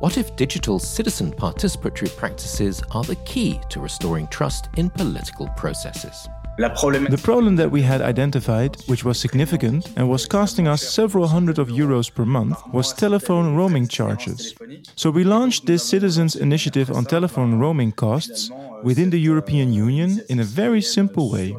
What if digital citizen participatory practices are the key to restoring trust in political processes? The problem that we had identified, which was significant and was costing us several hundred of euros per month, was telephone roaming charges. So we launched this citizens' initiative on telephone roaming costs within the European Union in a very simple way.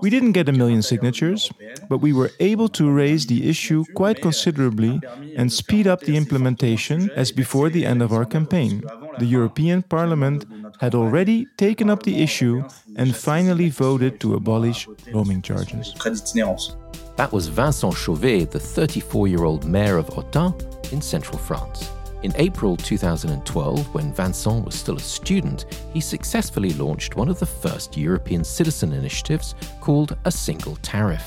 We didn't get a million signatures, but we were able to raise the issue quite considerably and speed up the implementation as before the end of our campaign. The European Parliament had already taken up the issue and finally voted to abolish roaming charges. That was Vincent Chauvet, the 34 year old mayor of Autun in central France. In April 2012, when Vincent was still a student, he successfully launched one of the first European citizen initiatives called a single tariff.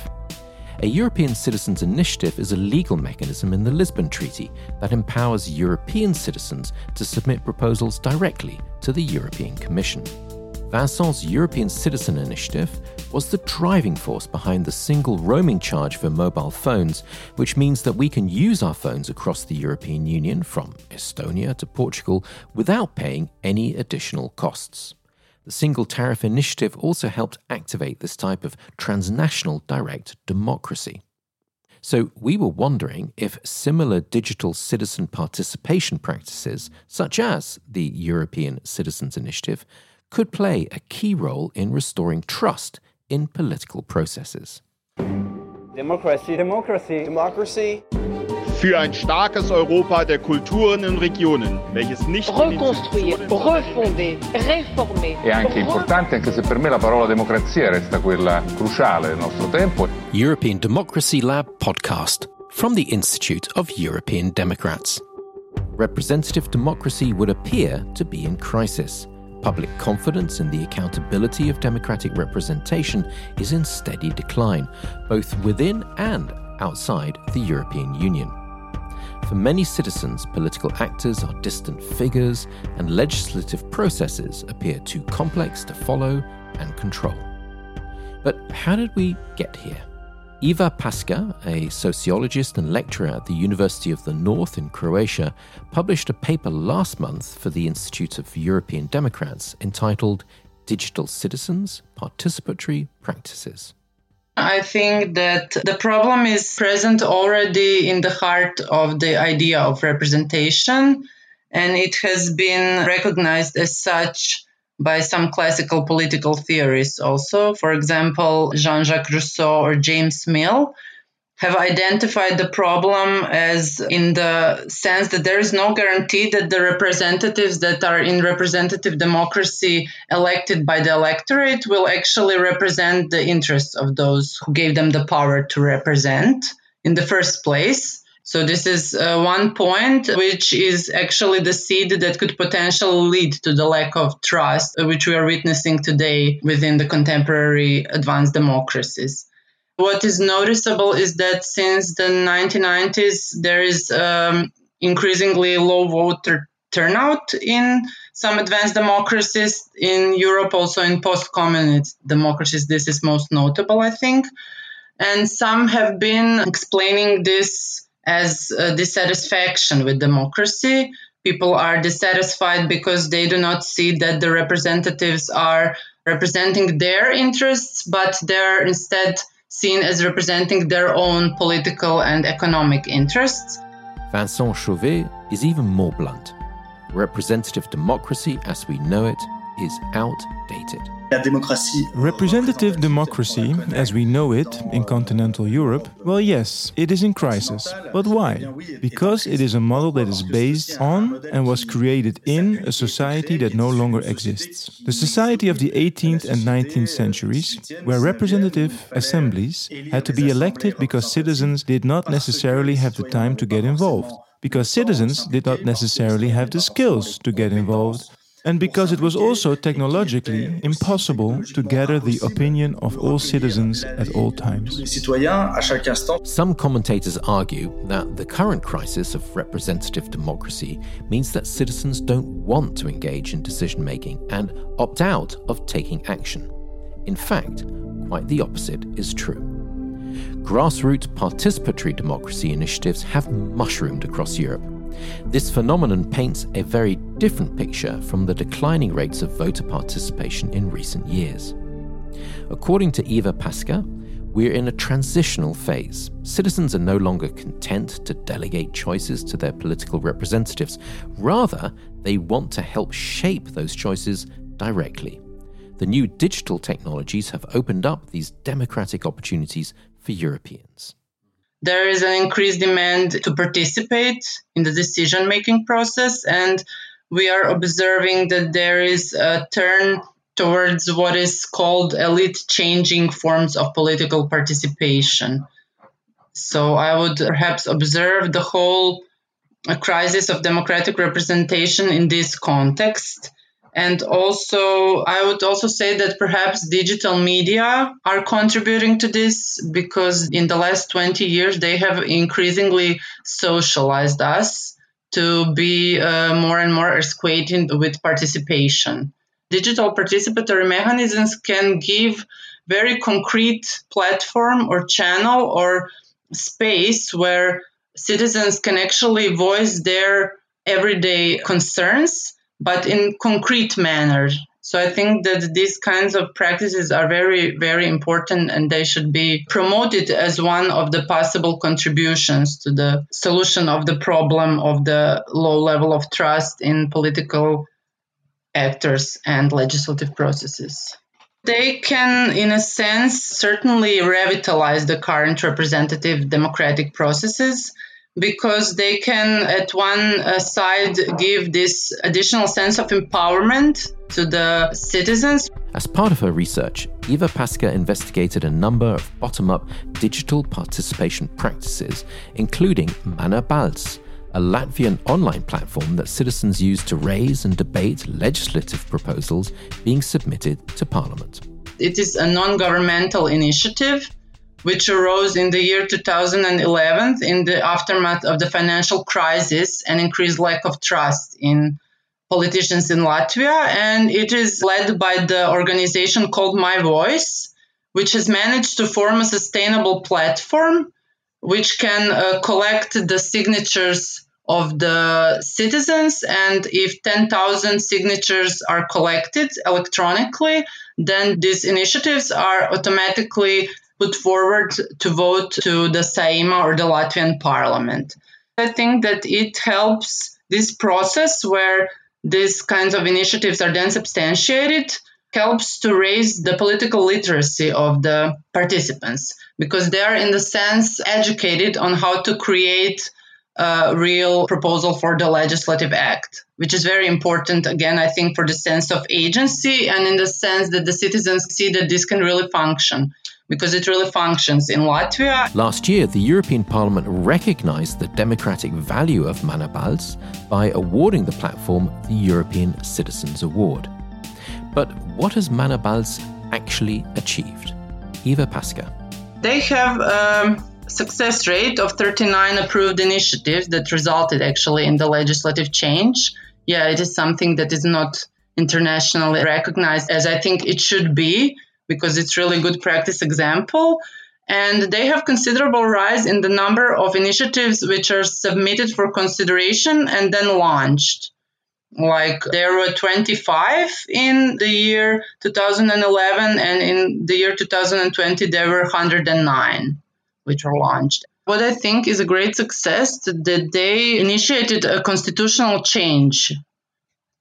A European Citizens Initiative is a legal mechanism in the Lisbon Treaty that empowers European citizens to submit proposals directly to the European Commission. Vincent's European Citizen Initiative was the driving force behind the single roaming charge for mobile phones, which means that we can use our phones across the European Union from Estonia to Portugal without paying any additional costs. The Single Tariff Initiative also helped activate this type of transnational direct democracy. So, we were wondering if similar digital citizen participation practices, such as the European Citizens Initiative, could play a key role in restoring trust in political processes. Democracy, democracy, democracy. Für ein starkes Europa der Kulturen und Regionen, welches nicht Reconstruire, refonder, réformer. È anche importante, anche se per me la parola democrazia resta quella cruciale nel nostro tempo. European Democracy Lab podcast from the Institute of European Democrats. Representative democracy would appear to be in crisis. Public confidence in the accountability of democratic representation is in steady decline, both within and outside the European Union. For many citizens, political actors are distant figures, and legislative processes appear too complex to follow and control. But how did we get here? Iva Paska, a sociologist and lecturer at the University of the North in Croatia, published a paper last month for the Institute of European Democrats entitled Digital Citizens Participatory Practices. I think that the problem is present already in the heart of the idea of representation, and it has been recognized as such by some classical political theorists also. For example, Jean Jacques Rousseau or James Mill have identified the problem as in the sense that there is no guarantee that the representatives that are in representative democracy elected by the electorate will actually represent the interests of those who gave them the power to represent in the first place. So this is uh, one point, which is actually the seed that could potentially lead to the lack of trust, uh, which we are witnessing today within the contemporary advanced democracies. What is noticeable is that since the 1990s, there is um, increasingly low voter turnout in some advanced democracies in Europe, also in post communist democracies. This is most notable, I think. And some have been explaining this as dissatisfaction with democracy. People are dissatisfied because they do not see that the representatives are representing their interests, but they're instead seen as representing their own political and economic interests. Vincent Chauvet is even more blunt. Representative democracy as we know it is outdated. Representative democracy, as we know it in continental Europe, well, yes, it is in crisis. But why? Because it is a model that is based on and was created in a society that no longer exists. The society of the 18th and 19th centuries, where representative assemblies had to be elected because citizens did not necessarily have the time to get involved because citizens did not necessarily have the skills to get involved, and because it was also technologically impossible to gather the opinion of all citizens at all times. Some commentators argue that the current crisis of representative democracy means that citizens don't want to engage in decision making and opt out of taking action. In fact, quite the opposite is true. Grassroots participatory democracy initiatives have mushroomed across Europe. This phenomenon paints a very different picture from the declining rates of voter participation in recent years. According to Iva Paska, we're in a transitional phase. Citizens are no longer content to delegate choices to their political representatives. Rather, they want to help shape those choices directly. The new digital technologies have opened up these democratic opportunities for Europeans. There is an increased demand to participate in the decision making process, and we are observing that there is a turn towards what is called elite changing forms of political participation. So I would perhaps observe the whole crisis of democratic representation in this context. And also, I would also say that perhaps digital media are contributing to this because in the last 20 years, they have increasingly socialized us to be uh, more and more acquainted with participation. Digital participatory mechanisms can give very concrete platform or channel or space where citizens can actually voice their everyday concerns but in concrete manner so i think that these kinds of practices are very very important and they should be promoted as one of the possible contributions to the solution of the problem of the low level of trust in political actors and legislative processes. They can, in a sense, certainly revitalize the current representative democratic processes because they can, at one uh, side, give this additional sense of empowerment to the citizens. As part of her research, Iva Paska investigated a number of bottom up digital participation practices, including Mana Balss, a Latvian online platform that citizens use to raise and debate legislative proposals being submitted to Parliament. It is a non governmental initiative which arose in the year 2011 in the aftermath of the financial crisis and increased lack of trust in politicians in Latvia. And it is led by the organization called My Voice, which has managed to form a sustainable platform which can uh, collect the signatures of the citizens. And if 10,000 signatures are collected electronically, then these initiatives are automatically put forward to vote to the Saeima or the Latvian parliament. I think that it helps this process where these kinds of initiatives are then substantiated helps to raise the political literacy of the participants because they are in the sense educated on how to create a real proposal for the legislative act, which is very important, again, I think, for the sense of agency and in the sense that the citizens see that this can really function because it really functions in Latvia. Last year, the European Parliament recognized the democratic value of Mana Balss by awarding the platform the European Citizens Award. But what has Mana Balss actually achieved? Iva Paska. They have. a success rate of 39 approved initiatives that resulted actually in the legislative change. Yeah, it is something that is not internationally recognized as I think it should be because it's really good practice example. And they have considerable rise in the number of initiatives which are submitted for consideration and then launched. Like there were 25 in the year 2011, and in the year 2020, there were 109 which were launched. What I think is a great success that they initiated a constitutional change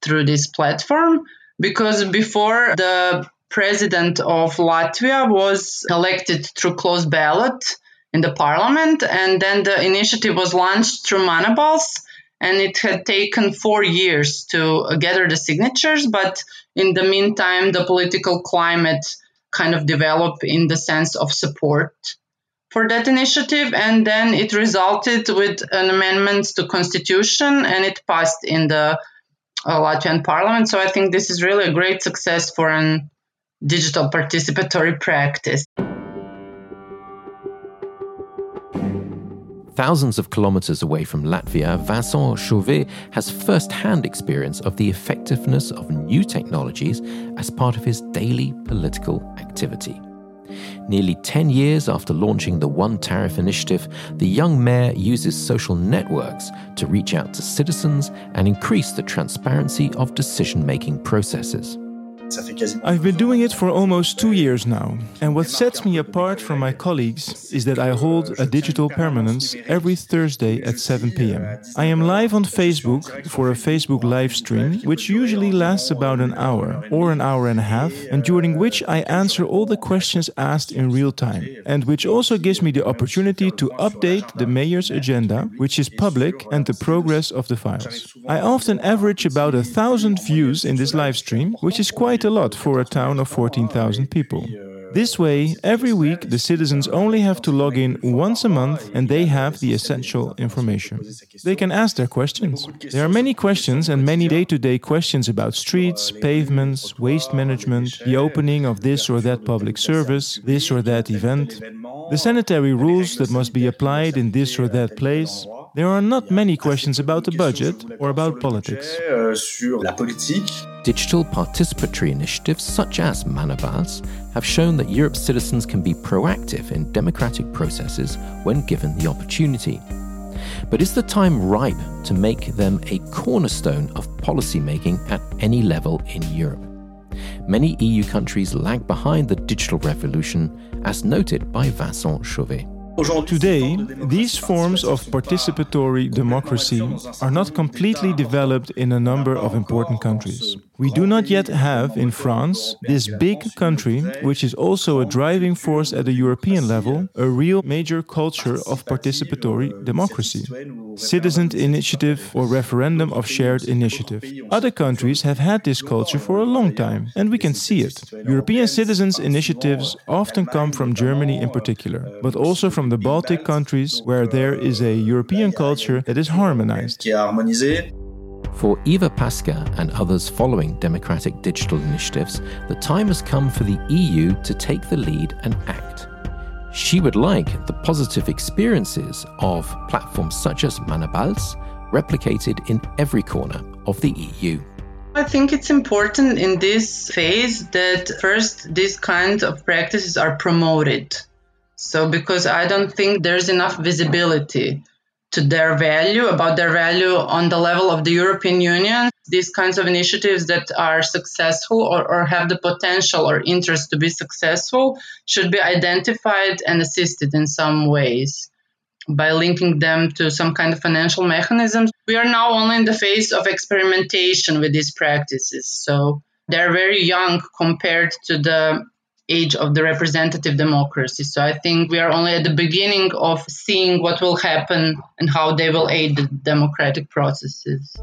through this platform because before the president of Latvia was elected through closed ballot in the parliament and then the initiative was launched through Mana Balss and it had taken four years to gather the signatures but in the meantime the political climate kind of developed in the sense of support for that initiative and then it resulted with an amendment to constitution and it passed in the uh, Latvian parliament. So I think this is really a great success for an digital participatory practice. Thousands of kilometers away from Latvia, Vincent Chauvet has first hand experience of the effectiveness of new technologies as part of his daily political activity. Nearly 10 years after launching the One Tariff initiative, the young mayor uses social networks to reach out to citizens and increase the transparency of decision making processes. I've been doing it for almost two years now, and what sets me apart from my colleagues is that I hold a digital permanence every Thursday at 7 pm. I am live on Facebook for a Facebook live stream, which usually lasts about an hour or an hour and a half, and during which I answer all the questions asked in real time, and which also gives me the opportunity to update the mayor's agenda, which is public, and the progress of the files. I often average about a thousand views in this live stream, which is quite a lot for a town of 14,000 people. This way, every week the citizens only have to log in once a month and they have the essential information. They can ask their questions. There are many questions and many day to day questions about streets, pavements, waste management, the opening of this or that public service, this or that event, the sanitary rules that must be applied in this or that place. There are not many questions about the budget or about politics. Digital participatory initiatives such as Mana Balss have shown that Europe's citizens can be proactive in democratic processes when given the opportunity. But is the time ripe to make them a cornerstone of policy making at any level in Europe? Many EU countries lag behind the digital revolution, as noted by Vincent Chauvet. Today, these forms of participatory democracy are not completely developed in a number of important countries. We do not yet have in France, this big country, which is also a driving force at the European level, a real major culture of participatory democracy. Citizen initiative or referendum of shared initiative. Other countries have had this culture for a long time, and we can see it. European citizens' initiatives often come from Germany in particular, but also from the Baltic countries, where there is a European culture that is harmonized. For Iva Paska and others following democratic digital initiatives, the time has come for the EU to take the lead and act. She would like the positive experiences of platforms such as Mana Balss replicated in every corner of the EU. I think it's important in this phase that first these kinds of practices are promoted. So, because I don't think there's enough visibility to their value, about their value on the level of the European Union. These kinds of initiatives that are successful or, or have the potential or interest to be successful should be identified and assisted in some ways by linking them to some kind of financial mechanisms. We are now only in the phase of experimentation with these practices. So they're very young compared to the age of the representative democracy. So I think we are only at the beginning of seeing what will happen and how they will aid the democratic processes.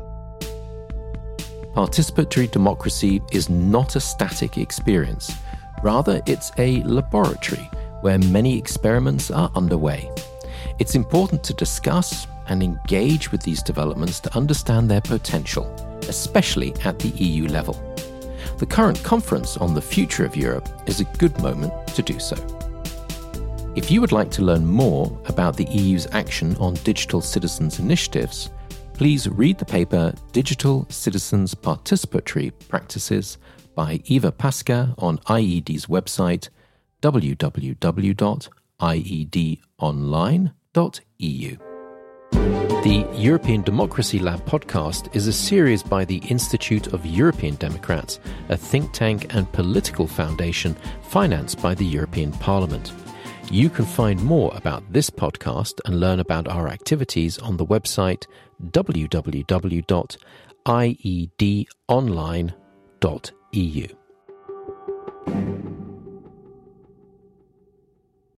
Participatory democracy is not a static experience. Rather, it's a laboratory where many experiments are underway. It's important to discuss and engage with these developments to understand their potential, especially at the EU level. The current conference on the future of Europe is a good moment to do so. If you would like to learn more about the EU's action on digital citizens initiatives, please read the paper Digital Citizens Participatory Practices by Iva Paska on IED's website www.iedonline.eu. The European Democracy Lab podcast is a series by the Institute of European Democrats, a think tank and political foundation financed by the European Parliament. You can find more about this podcast and learn about our activities on the website www.iedonline.eu.